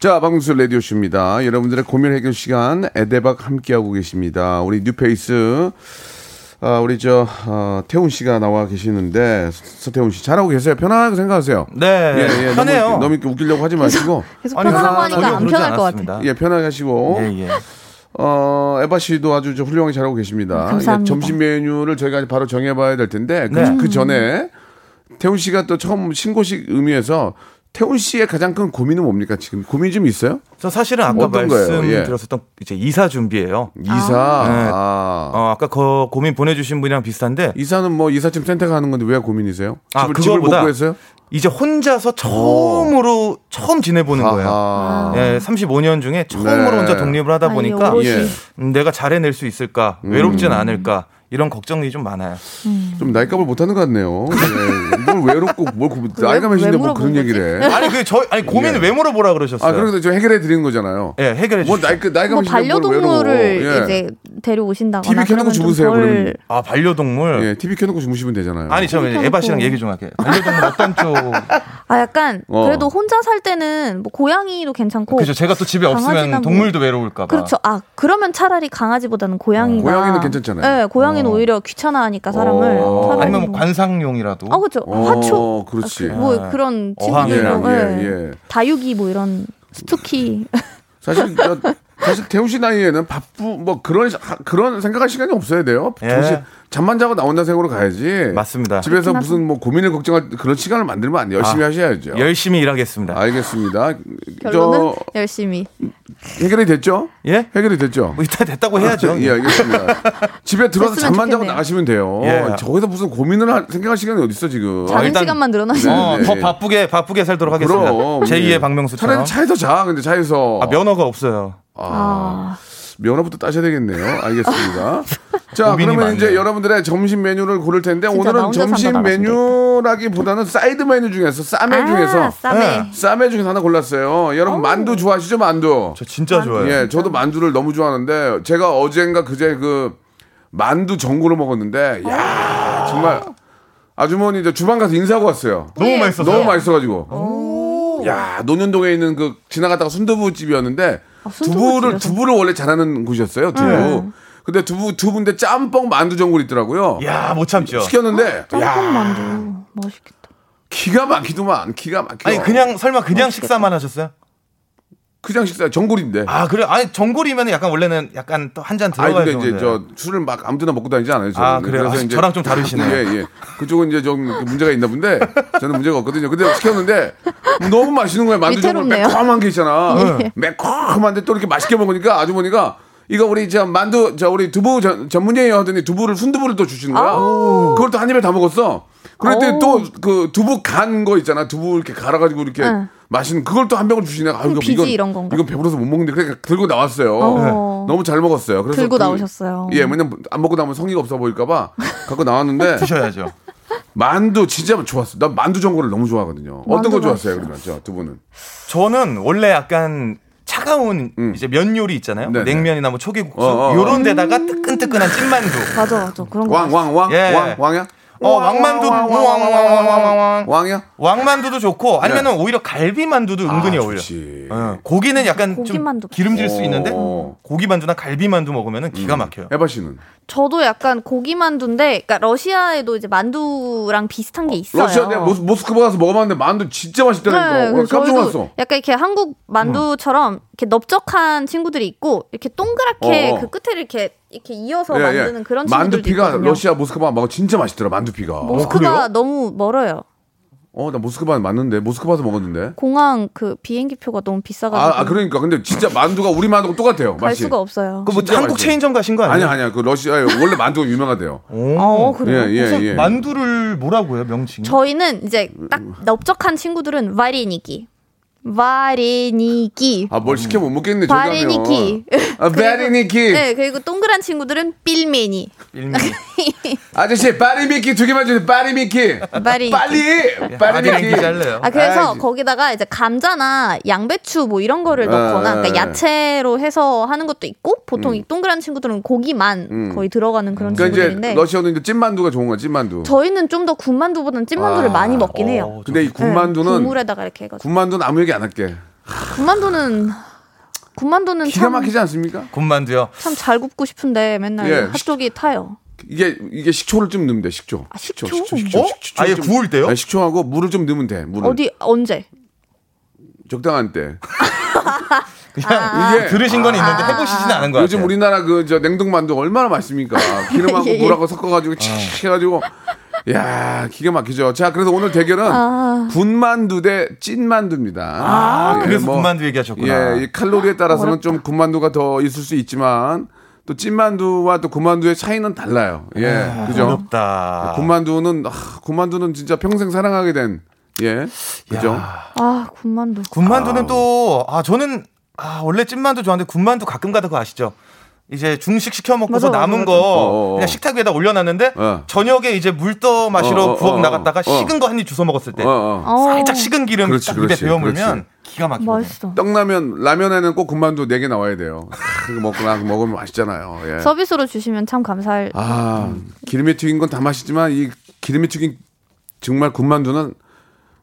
자, 박명수 라디오 쇼입니다. 여러분들의 고민 해결 시간, 에데박 함께하고 계십니다. 우리 뉴페이스, 아, 우리 저, 어, 태훈 씨가 나와 계시는데, 서태훈 씨, 잘하고 계세요? 편안하게 생각하세요. 네, 예, 예. 편해요. 너무, 너무 이렇게 웃기려고 하지 마시고, 계속 전혀 하니까 안 편할 것 같아. 않았습니다. 예, 편하게 하시고, 예, 예. 어, 에바 씨도 아주 저 훌륭하게 잘하고 계십니다. 감사합니다. 예, 점심 메뉴를 저희가 바로 정해봐야 될 텐데, 그, 네. 그 전에, 태훈 씨가 또 처음 신고식 의미에서, 태훈 씨의 가장 큰 고민은 뭡니까? 지금 고민이 좀 있어요? 저 사실은 아까 거예요? 예. 말씀드렸었던 이제 이사 준비예요. 이사. 네. 아. 어, 아까 그 고민 보내주신 분이랑 비슷한데 이사는 뭐 이삿짐 센터가 하는 건데 왜 고민이세요? 아, 집을, 집을 못 그거보다 구했어요? 이제 혼자서 처음으로 처음 지내보는 거예요. 아하. 예, 35년 중에 처음으로 네. 혼자 독립을 하다 보니까 오롯이. 예. 음, 내가 잘 해낼 수 있을까, 외롭진 않을까 이런 걱정이 좀 많아요. 좀 나이값을 못하는 것 같네요. 예. 뭘 외롭고 뭘 고, 나이가 왜 몇인데 뭐 그런 얘기를 해. 아니 그 저 아니 고민을 왜 물어보라 그러셨어요? 아, 그런데 저 해결해 드리는 거잖아요. 예, 해결해 뭐 주시죠. 나이 그 나이가 뭐 반려동물을. 예. 이제 데려오신다거나 TV 켜놓고 주무세요, 덜- 그러면. 아 반려동물. 예, TV 켜놓고 주무시면 되잖아요. 아니 저. 에바 씨랑 얘기 좀 할게요. 반려동물 어떤 쪽? 아 약간 어. 그래도 혼자 살 때는 뭐 고양이도 괜찮고 그죠. 제가 또 집에 없으면 뭐- 동물도 외로울까 봐. 그렇죠. 아 그러면 차라리 강아지보다는 고양이가 고양이는 괜찮잖아요. 네, 고양이 는 어. 오히려 귀찮아하니까 사람을 어. 차라리 아니면 뭐 뭐- 관상용이라도. 아 그렇죠. 어, 화초. 그렇지. 아, 그뭐 아. 그런. 친구들 예, 예, 예, 예. 다육이 뭐 이런 스투키 사실 저, 사실 태훈 씨 나이에는 바쁘 뭐 그런 하- 그런 생각할 시간이 없어야 돼요. 예. 정신 잠만 자고 나온다는 생각으로 가야지. 맞습니다. 집에서 무슨 뭐 고민을 걱정할 그런 시간을 만들면 안 돼. 열심히 아, 하셔야죠. 열심히 일하겠습니다. 알겠습니다. 결론은 저 열심히 해결이 됐죠? 예? 해결이 됐죠? 뭐 이따 됐다고 해야죠. 예, 알겠습니다. 집에 들어와서 잠만 자고 좋겠네요. 나가시면 돼요. 예. 저기서 무슨 고민을 할- 생각할 시간이 어디 있어 지금? 자는 일단- 시간만 늘어나시면 네, 어, 네, 더 네. 바쁘게 바쁘게 살도록 하겠습니다. 그럼 제2의 예. 박명수처럼. 차라리 차에서 자. 근데 차에서 아, 면허가 없어요. 아, 면허부터 따셔야 되겠네요. 알겠습니다. 자, 그러면 이제 많네요. 여러분들의 점심 메뉴를 고를 텐데 오늘은 점심 메뉴라기보다는 사이드 메뉴 중에서 쌈메 아, 중에서 쌈에 네, 중에서 하나 골랐어요. 여러분 만두 좋아하시죠? 만두. 저 진짜 좋아요. 예, 저도 만두를 너무 좋아하는데 제가 어젠가 그제 그 만두 전골을 먹었는데 야 정말 아주머니 이제 주방 가서 인사하고 왔어요. 너무 맛있었어요. 너무 맛있어 가지고. 야 논현동에 있는 그 지나가다가 순두부 집이었는데 아, 두부를. 두부를 원래 잘하는 곳이었어요. 두부. 근데 두부 두부인데 짬뽕 만두 전골 있더라고요. 야, 못 참죠. 시켰는데 짬뽕 야 만두 맛있겠다. 기가 막히더만 기가 막혀. 아니 그냥 설마 그냥 식사만 하셨어요? 그냥 식사 전골인데. 아 그래 아니 전골이면 약간 원래는 약간 또 한 잔 들어가야 근데 이제 되는데. 저 술을 막 아무데나 먹고 다니지 않아요. 저는. 아, 그래요? 아, 저랑 좀 다르시네요. 예, 예. 그쪽은 이제 좀 문제가 있나 본데 저는 문제가 없거든요. 근데 시켰는데 너무 맛있는 거예요. 만두 정말. 매콤한 게 있잖아. 예. 매콤한데 또 이렇게 맛있게 먹으니까 아주머니가 이거 우리 저 만두 저 우리 두부 전, 전문이에요 하더니 두부를 순두부를 또 주시는 거야. 그걸 또 한 입에 다 먹었어. 그랬더니. 또 그 두부 간 거 있잖아. 두부 이렇게 갈아가지고 이렇게 응. 맛있는 그걸 또 한 병을 주시네. 아, 이거 비지 이건, 이런 건가? 이건 배불러서 못 먹는데 그러니까 들고 나왔어요. 어. 너무 잘 먹었어요. 그래서 들고 그- 나오셨어요. 예, 왜냐면 안 먹고 나면 성의가 없어 보일까봐 갖고 나왔는데 드셔야죠. 만두 진짜 좋았어. 난 만두 전골을 너무 좋아하거든요. 어떤 거 좋았어요. 그러면 저두 분은? 저는 원래 약간 차가운 이제 면 요리 있잖아요. 음. 네네. 냉면이나 뭐 초계국수 어, 어, 어. 요런 데다가 뜨끈뜨끈한 찐만두. 맞아 맞아 그런 거. 왕, 왕, 왕, 예. 왕, 왕이야? 어 왕만두 왕왕왕왕왕왕 왕이야? 왕만두도 좋고 아니면은 오히려 갈비 만두도 은근히 아, 어울려. 좋지. 어, 고기는 약간 좀 고기만두. 기름질 수 있는데 어. 고기 만두나 갈비 만두 먹으면은 기가 막혀요. 에바 씨는 저도 약간 고기 만두인데, 그러니까 러시아에도 이제 만두랑 비슷한 게 있어요. 러시아 내가 모스, 모스크바 가서 먹어봤는데 만두 진짜 맛있다니까. 네, 어, 그래서 깜짝 저희도 놀랐어. 약간 이렇게 한국 만두처럼 이렇게 넓적한 친구들이 있고 이렇게 동그랗게 어, 어. 그 끝을 이렇게 이렇게 이어서 예, 예. 만드는 그런 친구들도 만두피가 있거든요. 러시아 모스크바 먹어 진짜 맛있더라. 만두피가. 모스크바 그래요? 너무 멀어요. 어, 나 모스크바 맞는데 모스크바에서 먹었는데. 공항 그 비행기 표가 너무 비싸가지고 아, 아, 그러니까 근데 진짜 만두가 우리 만두가 똑같아요. 갈 맛이. 수가 없어요. 그뭐 진짜 한국 맛있어요. 체인점 가신 거 아니에요? 아니야, 아니야. 그 러시아에 원래 만두가 유명하대요. 어, 그래요? 예, 예, 그래서 예. 만두를 뭐라고 해요, 명칭이? 저희는 이제 딱 넓적한 친구들은 와리니기. 와리니기. 아, 뭘 시켜 못 먹겠네. 저기. 바리니키. 아, 바리니키. 네, 그리고 동그란 친구들은 빌메니. 일미. 아저씨, 바리미키 두 개만 주세요. 바리미키. 바리니키. 빨리. 바리미키. 잘래요. 아 그래서 아이, 거기다가 이제 감자나 양배추 뭐 이런 거를 넣거나 에, 그러니까 에. 야채로 해서 하는 것도 있고 보통 이 동그란 친구들은 고기만 음. 거의 들어가는 그런 그러니까 이제 친구들인데 러시아는 이제 찐만두가 좋은 거야, 찐만두. 저희는 좀 더 군만두보다는 찐만두를 아, 많이 먹긴 해요. 어, 근데 이 네, 군만두는 국물에다가 이렇게 해가지고 군만두는 아무 얘기 안 할게. 군만두는 군만두는 기가 참 막히지 않습니까? 군만두요. 참 잘 굽고 싶은데 맨날 예, 핫도기 타요. 이게 이게 식초를 좀 넣으면 돼, 식초. 아, 식초? 식초, 식초, 어? 식초 아예 좀- 구울 때요? 아니, 식초하고 물을 좀 넣으면 돼. 물을 어디 언제? 적당한 때. 그냥 이게 들으신 건 있는데 해보시진 않은 거 같아요. 요즘 우리나라 그 저 냉동만두 얼마나 맛있습니까? 기름하고 예, 예. 물하고 섞어가지고 칙 해가지고 야 기가 막히죠. 자 그래서 오늘 대결은 아. 군만두 대 찐만두입니다. 아, 예, 그래서 뭐, 군만두 얘기하셨구나. 예, 이 칼로리에 따라서는 좀 군만두가 더 있을 수 있지만 또 찐만두와 또 군만두의 차이는 달라요. 예, 그죠? 어렵다. 군만두는 아, 군만두는 진짜 평생 사랑하게 된 예, 그죠? 아 군만두. 군만두는 또, 아, 저는, 아, 원래 찐만두 좋아하는데 군만두 가끔 가다 그거 아시죠? 이제 중식 시켜 먹고서 맞아, 맞아, 남은 맞아. 거 어어어. 그냥 식탁 위에다 올려놨는데 어. 저녁에 이제 물떠 마시러 어어어. 부엌 나갔다가 어. 식은 거 한 입 주워 먹었을 때 어, 어. 어, 살짝 식은 기름 그렇지, 딱 입에 그렇지, 베어 물면. 기가 막히거든요. 맛있어. 떡라면 라면에는 꼭 군만두 4개 나와야 돼요. 아, 이거 먹고 나 먹으면 맛있잖아요. 예. 서비스로 주시면 참 감사할. 아, 기름에 튀긴 건 다 맛있지만 이 기름에 튀긴 정말 군만두는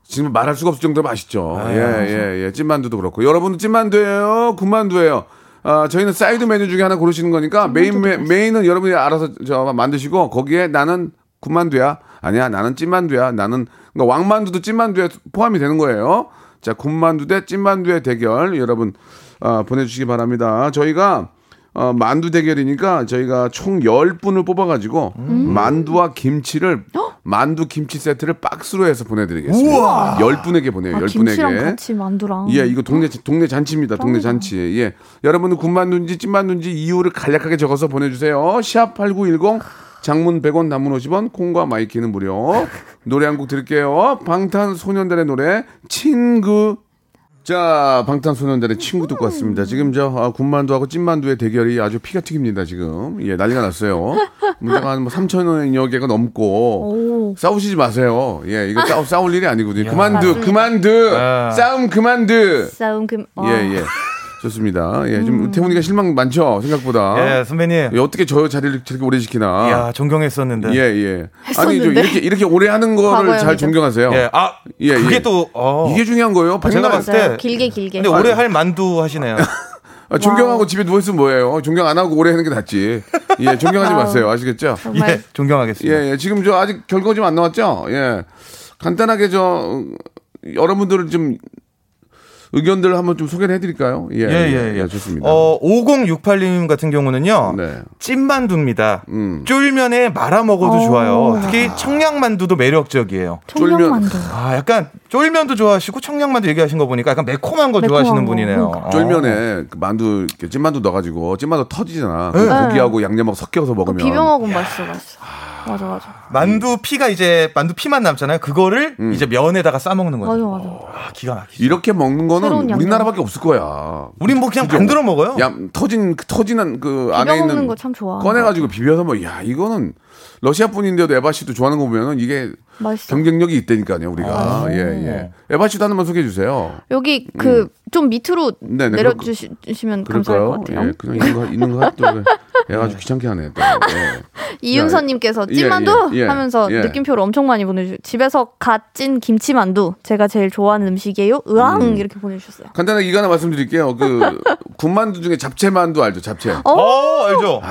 지금 말할 수가 없을 정도로 맛있죠. 예, 예, 예. 찐만두도 그렇고. 여러분도 찐만두예요? 군만두예요? 아, 저희는 사이드 메뉴 중에 하나 고르시는 거니까 메인 메, 메인은 여러분이 알아서 저 만드시고 거기에 나는 군만두야. 아니야, 나는 찐만두야. 나는 그러니까 왕만두도 찐만두에 포함이 되는 거예요. 자, 군만두 대 찐만두의 대결 여러분 아, 보내주시기 바랍니다. 저희가 어, 만두 대결이니까 저희가 총 10분을 뽑아가지고 만두와 김치를 만두 김치 세트를 박스로 해서 보내드리겠습니다. 10분에게 보내요. 아, 10분에게. 김치랑 같이 만두랑. 예, 이거 동네 동네 잔치입니다. 동네 잔치. 예. 여러분은 군만두인지 찐만두인지 이유를 간략하게 적어서 보내주세요. 샵 #8910 장문 100원, 단문 50원, 콩과 마이키는 무료. 노래 한 곡 들을게요. 방탄소년단의 노래 친구. 자, 방탄소년단의 친구 듣고 왔습니다. 지금 저 아, 군만두하고 찐만두의 대결이 아주 피가 튀깁니다. 지금 예 난리가 났어요. 문제가 한뭐 3천여여 개가 넘고 오. 싸우시지 마세요. 예, 이거 싸우, 싸울 일이 아니거든요. 그만두, 맞습니다. 그만두, 아. 싸움 그만두. 싸움 금. 와. 예, 예. 좋습니다. 예, 좀 태훈이가 실망 많죠, 생각보다. 예, 선배님. 예, 어떻게 저 자리를 저렇게 오래 지키나. 이야, 존경했었는데. 예, 예. 아니, 저 했었는데. 이렇게, 이렇게 오래 하는 거를 과거형이죠. 잘 존경하세요. 예, 아, 예, 그게 예. 또, 어. 이게 중요한 거예요. 아, 제가 백날- 봤을 맞아요. 때- 길게 길게. 근데 오래 할 만두 하시네요. 아, 존경하고 집에 누워 있으면 뭐예요? 존경 안 하고 오래 하는 게 낫지. 예, 존경하지 아우. 마세요. 아시겠죠? 정말 예, 존경하겠습니다. 예, 예. 지금 저 아직 결과 좀 안 나왔죠? 예. 간단하게 저, 어, 여러분들을 좀 의견들 한번 좀 소개를 해드릴까요? 예, 예, 예, 예. 좋습니다. 어, 5068님 같은 경우는요. 네. 찐만두입니다. 음. 쫄면에 말아 먹어도 어. 좋아요. 특히 청양만두도 매력적이에요. 청양만두. 아, 약간 쫄면도 좋아하시고 청양만두 얘기하신 거 보니까 약간 매콤한 거 매콤한 좋아하시는 거. 분이네요. 그러니까. 어. 쫄면에 그 만두, 찐만두 넣어가지고 찐만두 터지잖아. 그 네. 고기하고 양념하고 섞여서 그 먹으면. 비벼 먹으면 맛있어 맛있어. 맞아 맞아. 만두 피가 이제 만두 피만 남잖아요. 그거를 음. 이제 면에다가 싸 먹는 맞아 거죠. 맞아. 아, 기가 막히죠. 이렇게 먹는 거는 새로운 양념. 우리나라밖에 없을 거야. 우린 뭐 그냥? 만들어 먹어요. 야, 터진, 그 터지는 그 비벼 안에 먹는 있는. 거 참 좋아. 꺼내가지고 비벼서 뭐, 야, 이거는 러시아 분인데도 에바 씨도 좋아하는 거 보면은 이게 맛있어. 경쟁력이 있다니까요, 우리가. 예, 예. 에바 씨도 하나만 소개해 주세요. 여기 그좀 밑으로 음. 네네, 내려주시면 감사할 것? 같아요. 예, 그냥 있는 거, 있는 거 하도 얘가 아주 귀찮게 하네. 또. 예. 이윤서님께서 예, 찐만두 예, 예. 하면서 예. 느낌표를 엄청 많이 보내주세요. 집에서 갓 찐 김치만두 제가 제일 좋아하는 음식이에요. 으앙 음. 이렇게 보내주셨어요. 간단하게 이거 하나 말씀드릴게요. 그 군만두 중에 잡채만두 알죠? 잡채. 어, 알죠?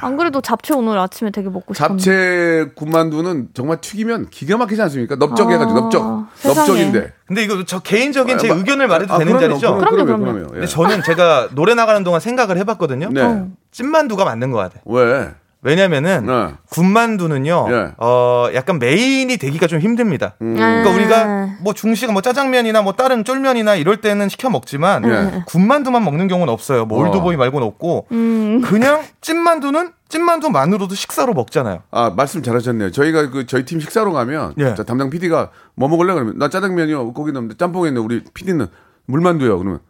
안 그래도 잡채 오늘 아침에 되게 먹고 싶었는데. 잡채 군만두는 정말 튀기면 기가 막히지 않습니까? 넓적해가지고 아, 넓적. 세상에. 넓적인데. 근데 이거 저 개인적인 제 아, 의견을 말해도 아, 되는 그럼요, 자리죠? 그럼요, 그럼요, 그럼요. 예. 근데 저는 제가 노래 나가는 동안 생각을 해봤거든요. 네. 어. 찐만두가 맞는 것 같아요. 왜? 왜냐면은 네. 군만두는요. 예. 어 약간 메인이 되기가 좀 힘듭니다. 음. 그러니까 아. 우리가 뭐 중식 뭐 짜장면이나 뭐 다른 쫄면이나 이럴 때는 시켜 먹지만 예. 군만두만 먹는 경우는 없어요. 뭐 어. 올드보이 말고는 없고 음. 그냥 찐만두는 찐만두만으로도 식사로 먹잖아요. 아 말씀 잘하셨네요. 저희가 그 저희 팀 식사로 가면 예. 자, 담당 PD가 뭐 먹을래 그러면 나 짜장면이요. 거기 넣는데 짬뽕에 있는 우리 PD는 물만두요. 그러면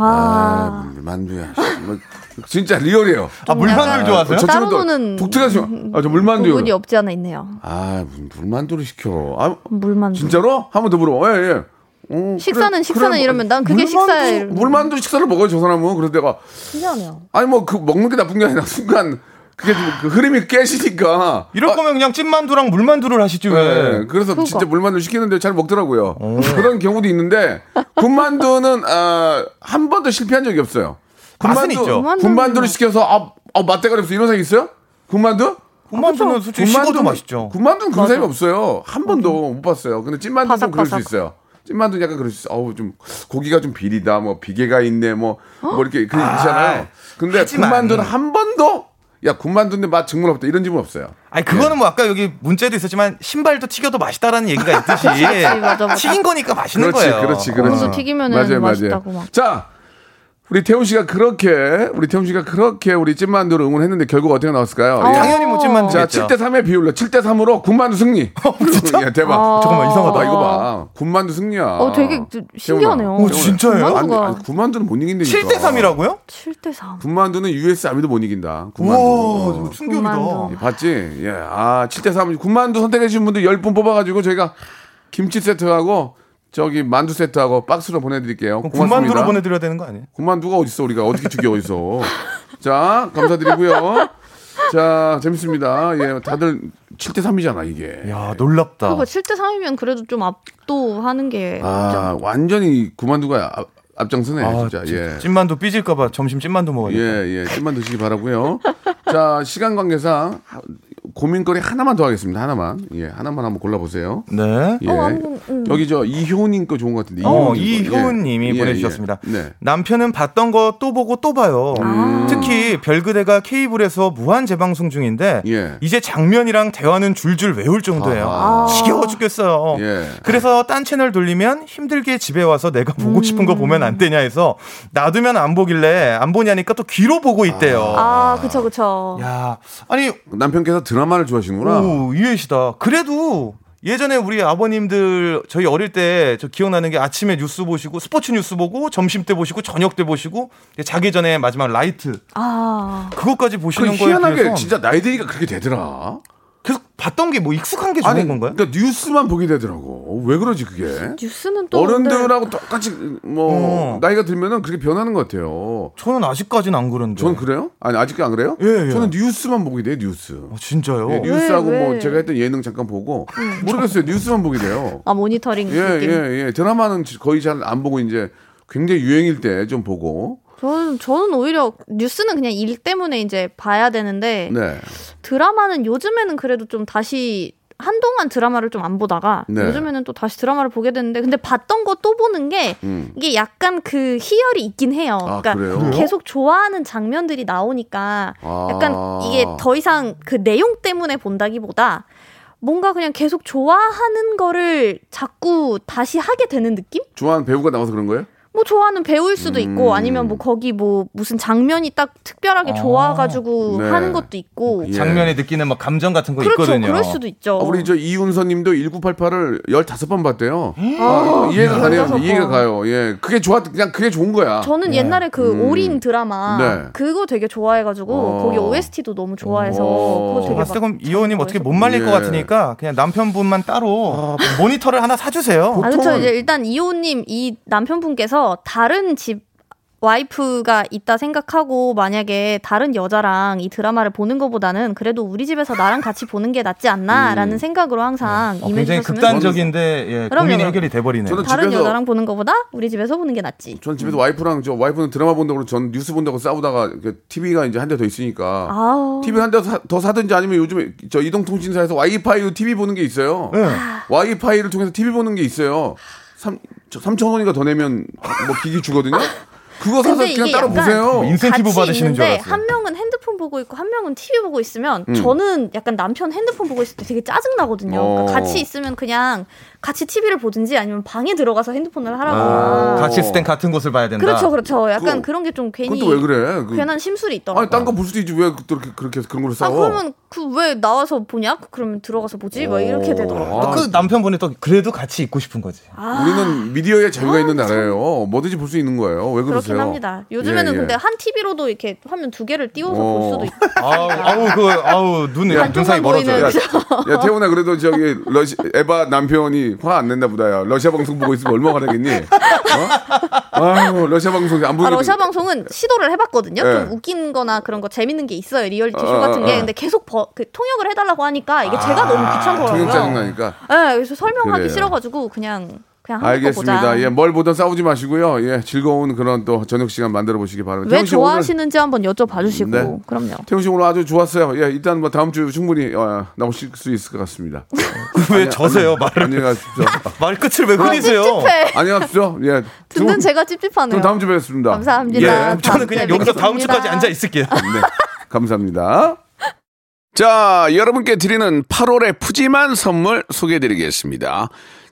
아, 아. 물만두야. 뭐, 진짜 real이에요. 아 물만두를 좋아하세요? 저 따로 친구도 노는 독특하죠 아, 저 물만두요. 부분이 없지 않아 있네요. 아, 무슨 물만두를 시켜. 아, 물만두. 진짜로? 한 번 더 물어. 예, 예. 어, 식사는 식사는 이러면 난 그게 물만두, 이러면. 물만두 식사를 먹어요, 저 사람은. 그래서 내가 신기하네요. 아니 뭐 그 먹는 게 나쁜 게 아니라 순간 그게 좀그 흐름이 깨지니까. 이럴 아, 거면 그냥 찐만두랑 물만두를 하시죠. 네, 왜? 그래서 그러니까. 진짜 물만두 시키는데 잘 먹더라고요. 그런 경우도 있는데 군만두는 아, 한 번도 실패한 적이 없어요. 맛은 있죠. 군만두를 시켜서 아, 아 맛대가리 없어 이런 사람 있어요? 군만두? 군만두는 솔직히 식어도 맛있죠. 군만두는 그런 사람이 없어요. 한 번도 못 봤어요. 근데 찐만두는 그럴 수. 있어요. 찐만두는 약간 그럴 수 있어요. 어우, 좀 고기가 좀 비리다, 뭐 비계가 있네, 뭐, 뭐 이렇게 그 있잖아요. 근데 하지만- 군만두는 한 번도 야 군만두인데 맛 정말 없다 이런 집은 없어요. 아니 그거는 뭐 아까 여기 문자도 있었지만 신발도 튀겨도 맛있다라는 얘기가 있듯이 맞아, 맞아. 튀긴 거니까 맛있는 그렇지, 거예요. 그렇지, 그렇지. 튀기면은 맞아요, 맛있다고 맞아요. 막. 자, 우리 태훈 씨가 그렇게 우리 태훈 씨가 그렇게 우리 찐만두를 응원했는데 결국 어떻게 나왔을까요? 예. 당연히 뭐 찐만두겠죠. 자, 7대 3의 비율로 7대 3으로 군만두 승리. 야, 대박. 아. 잠깐만, 이상하다. 봐, 이거 봐. 군만두 승리야. 어, 되게 좀 신기하네요. 오, 진짜예요? 아니, 군만두가 아니, 군만두는 못 이긴다니까. 7대 3이라고요? 7대 3. 군만두는 US 아미도 못 이긴다. 우와, 군만두. 충격이다. 군만두. 예, 봤지? 예. 아, 7대 3. 군만두 선택해 주신 분들 10분 뽑아 가지고 저희가 김치 세트하고 저기 만두 세트하고 박스로 보내드릴게요. 고맙습니다. 군만두로 보내드려야 되는 거 아니에요? 군만두가 어딨어, 우리가. 어떻게 튀겨, 어디서. 자, 감사드리고요. 자, 재밌습니다. 예, 다들 7대 3이잖아, 이게. 야 놀랍다. 그거 7대 3이면 그래도 좀 압도하는 게 아, 완전히 군만두가 앞, 앞장서네, 아, 진짜. 찐- 예. 찐만두 삐질까봐 점심 찐만두 먹어야겠다. 예, 예. 찐만 드시기 바라고요 자, 시간 관계상 하- 고민거리 하나만 더 하겠습니다. 하나만. 예, 하나만 한번 골라보세요. 네. 예. 여기 저 이효님 거 좋은 것 같은데. 어, 거. 이효은님이 예, 보내주셨습니다. 예. 네. 남편은 봤던 거 또 보고 또 봐요. 특히 별그대가 케이블에서 무한 재방송 중인데 예. 이제 장면이랑 대화는 줄줄 외울 정도예요. 아하. 지겨워 죽겠어요. 예. 그래서 딴 채널 돌리면 힘들게 집에 와서 내가 보고 싶은 거 보면 안 되냐 해서 놔두면 안 보길래 안 보냐니까 또 귀로 보고 있대요. 아, 그쵸, 그쵸. 야, 아니 남편께서 드라마를 좋아하시는구나. 오, 이해시다. 그래도 예전에 우리 아버님들 저희 어릴 때 저 기억나는 게 아침에 뉴스 보시고 스포츠 뉴스 보고 점심 때 보시고 저녁 때 보시고 자기 전에 마지막 라이트 아, 그것까지 그 보시는 거에 희한하게 비해서 진짜 나이 드니까 그렇게 되더라. 계속 봤던 게 뭐 익숙한 게 좋은 건가요? 그러니까 뉴스만 보게 되더라고. 왜 그러지 그게? 뉴스는 또. 근데 어른들하고 똑같이 뭐 어. 나이가 들면은 그렇게 변하는 것 같아요. 저는 아직까지는 안 그런데. 전 그래요? 아니 아직도 안 그래요? 예, 예. 저는 뉴스만 보게 돼요 뉴스. 아, 진짜요? 예, 뉴스하고 왜, 뭐 왜? 제가 했던 예능 잠깐 보고 모르겠어요 뉴스만 보게 돼요. 아, 모니터링 예, 느낌. 예, 예. 드라마는 거의 잘 안 보고 이제 굉장히 유행일 때 좀 보고. 저는, 저는 오히려 뉴스는 그냥 일 때문에 이제 봐야 되는데 네. 드라마는 요즘에는 그래도 좀 다시 한동안 드라마를 좀 안 보다가 네. 요즘에는 또 다시 드라마를 보게 되는데 근데 봤던 거 또 보는 게 음. 이게 약간 그 희열이 있긴 해요. 아, 그러니까 그래요? 그래요? 계속 좋아하는 장면들이 나오니까 아. 약간 이게 더 이상 그 내용 때문에 본다기보다 뭔가 그냥 계속 좋아하는 거를 자꾸 다시 하게 되는 느낌? 좋아하는 배우가 나와서 그런 거예요? 뭐 좋아하는 배우일 수도 있고 음. 아니면 뭐 거기 뭐 무슨 장면이 딱 특별하게 아. 좋아가지고 네. 하는 것도 있고 예. 장면에 느끼는 뭐 감정 같은 거 그렇죠 있거든요. 그럴 수도 있죠. 아, 우리 저 이윤서님도 1988을 15번 봤대요. 아, 아, 이해가 가네요. 15번. 이해가 가요. 예, 그게 좋았, 그냥 그게 좋은 거야. 저는 옛날에 그 음. 올인 드라마 네. 그거 되게 좋아해가지고 어. 거기 OST도 너무 좋아해서 어. 그거 되게 봤을 때막 그럼 이호님 어떻게 못 말릴 예. 것 같으니까 그냥 남편분만 따로 모니터를 하나 사주세요. 아, 그렇죠. 일단 이호님 이 남편분께서 다른 집 와이프가 있다 생각하고 만약에 다른 여자랑 이 드라마를 보는 것보다는 그래도 우리 집에서 나랑 같이 보는 게 낫지 않나라는 생각으로 항상 어, 굉장히 극단적인데 예, 그럼요, 고민이. 해결이 돼버리네요. 저는 다른 집에서- 여자랑 보는 것보다 우리 집에서 보는 게 낫지. 전 집에서 와이프랑 저 와이프는 드라마 본다고 전 뉴스 본다고 싸우다가 TV가 이제 한 대 더 있으니까 아우. TV 한 대 더 사든지 아니면 요즘에 저 이동통신사에서 와이파이로 TV 보는 게 있어요. 네. 와이파이를 통해서 TV 보는 게 있어요. 3 3천 원인가 더 내면 뭐 기기 주거든요. 그거 사서 그냥 이게 따로 보세요. 인센티브 같이 받으시는 줄 알았어요. 한 명은 핸드 핸드폰 보고 있고 한 명은 TV 보고 있으면 음. 저는 약간 남편 핸드폰 보고 있을 때 되게 짜증 나거든요. 어. 그러니까 같이 있으면 그냥 같이 TV를 보든지 아니면 방에 들어가서 핸드폰을 하라고. 아. 같이 있을 땐 같은 곳을 봐야 된다. 그렇죠, 그렇죠. 약간 그, 런 게 좀 괜히 그건 또왜 그래? 그, 괜한 심술이 있더라고요. 아니 딴거볼 수도 있지 왜 그렇게 그렇게 그런 걸아 싸워? 그러면 그 왜 나와서 보냐? 그러면 들어가서 보지? 뭐 이렇게 되더라고요. 아, 그 남편분이 또 그래도 같이 있고 싶은 거지. 아, 우리는 미디어에 자유가 있는 나라예요. 뭐든지 볼 수 있는 거예요. 왜 그러세요? 그렇긴 합니다. 요즘에는 예, 예. 근데 한 TV로도 이렇게 화면 두 개를 띄워서 어. 수도 있고. 아우, 아우, 그, 아우, 눈, 한쪽만 눈 사이. 보이는 야, 야 태훈아 그래도 저기 러시 에바 남편이 화 안 낸다 보다 야. 러시아 방송 보고 있으면 얼마나 화나겠니? 어? 아유 러시아 방송 안 보고 아, 러시아 방송은 시도를 해봤거든요. 예. 좀 웃긴 거나 그런 거 재밌는 게 있어요. 리얼리티 쇼 어, 같은 게. 어. 근데 계속 버- 그 통역을 해달라고 하니까 이게 제가 너무 귀찮더라고요. 통역 짜증 나니까. 네, 그래서 설명하기 그래요. 싫어가지고 그냥 그냥 알겠습니다. 보자. 예, 뭘 보든 싸우지 마시고요. 예, 즐거운 그런 또 저녁 시간 만들어 보시기 바랍니다. 왜씨 오늘- 좋아하시는지 한번 여쭤봐 주시고 네. 그럼요. 태훈 씨 오늘 아주 좋았어요. 예, 일단 뭐 다음 주 충분히 어, 나오실 수 있을 것 같습니다. 왜 저세요, 말을. 안녕히 가십시오. 말 끝을 왜 흐리세요? 찝찝해. 안녕히 가십시오. 예. 듣는 두- 제가 찝찝하네요. 그럼 다음 주에 뵙겠습니다. 감사합니다. 예, 저는 그냥 여기서 다음. 주까지 앉아 있을게요. 네, 감사합니다. 자, 여러분께 드리는 8월의 푸짐한 선물 소개해 드리겠습니다.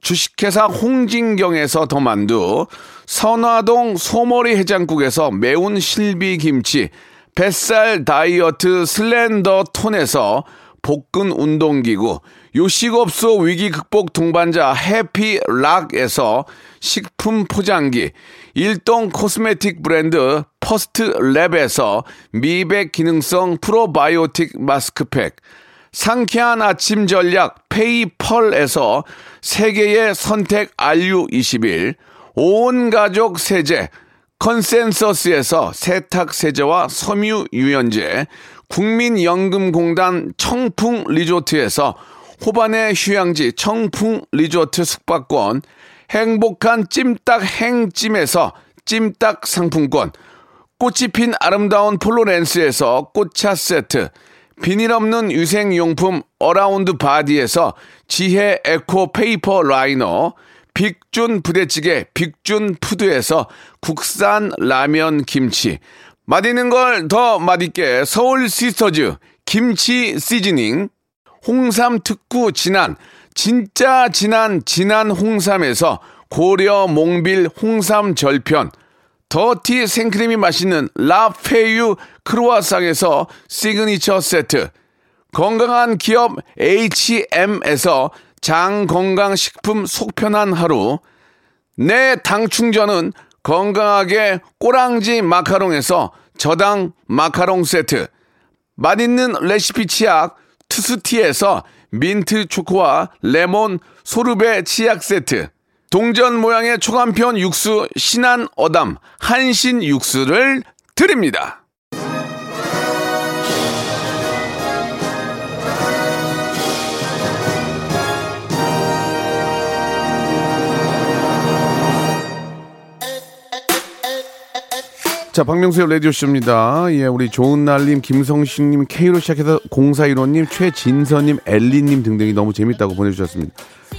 주식회사 홍진경에서 더 만두, 선화동 소머리 해장국에서 매운 실비 김치, 뱃살 다이어트 슬렌더 톤에서 복근 운동기구, 요식업소 위기 극복 동반자 해피락에서 식품 포장기, 일동 코스메틱 브랜드 퍼스트 랩에서 미백 기능성 프로바이오틱 마스크팩, 상쾌한 아침 전략 페이펄에서 세계의 선택 RU21, 온 가족 세제 컨센서스에서 세탁 세제와 섬유 유연제, 국민연금공단 청풍 리조트에서 호반의 휴양지 청풍 리조트 숙박권, 행복한 찜닭 행찜에서 찜닭 상품권, 꽃이 핀 아름다운 폴로렌스에서 꽃차 세트, 비닐 없는 위생용품 어라운드 바디에서 지혜 eco paper liner, 빅준 부대찌개 빅준 푸드에서 국산 라면 김치, 맛있는 걸 더 맛있게 서울 시스터즈 김치 seasoning, 홍삼 특구 진한, 진짜 진한 진한 홍삼에서 고려 몽빌 홍삼 절편, 더티 생크림이 맛있는 라페유 크루아상에서 시그니처 세트, 건강한 기업 H&M에서 장건강식품 속편한 하루, 내 당 충전은 건강하게 꼬랑지 마카롱에서 저당 마카롱 세트, 맛있는 레시피 치약 투스티에서 민트 초코와 레몬 소르베 치약 세트, 동전 모양의 초간편 육수 신한 어담 한신 육수를 드립니다. 자, 박명수의 라디오쇼입니다. 예, 우리 좋은 날님, 김성식님, K로 시작해서 0415님, 최진서님, 엘리님 등등이 너무 재밌다고 보내주셨습니다.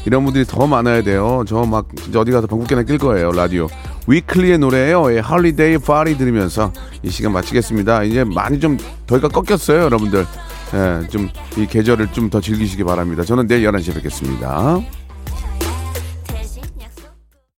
이런 분들이 더 많아야 돼요. 저 막, 어디 가서 방귀깨나 낄 거예요, 라디오. 위클리의 노래예요. 예, Holiday Party 들으면서 이 시간 마치겠습니다. 이제 많이 좀 더위가 꺾였어요, 여러분들. 예, 좀 이 계절을 좀 더 즐기시기 바랍니다. 저는 내일 11시에 뵙겠습니다.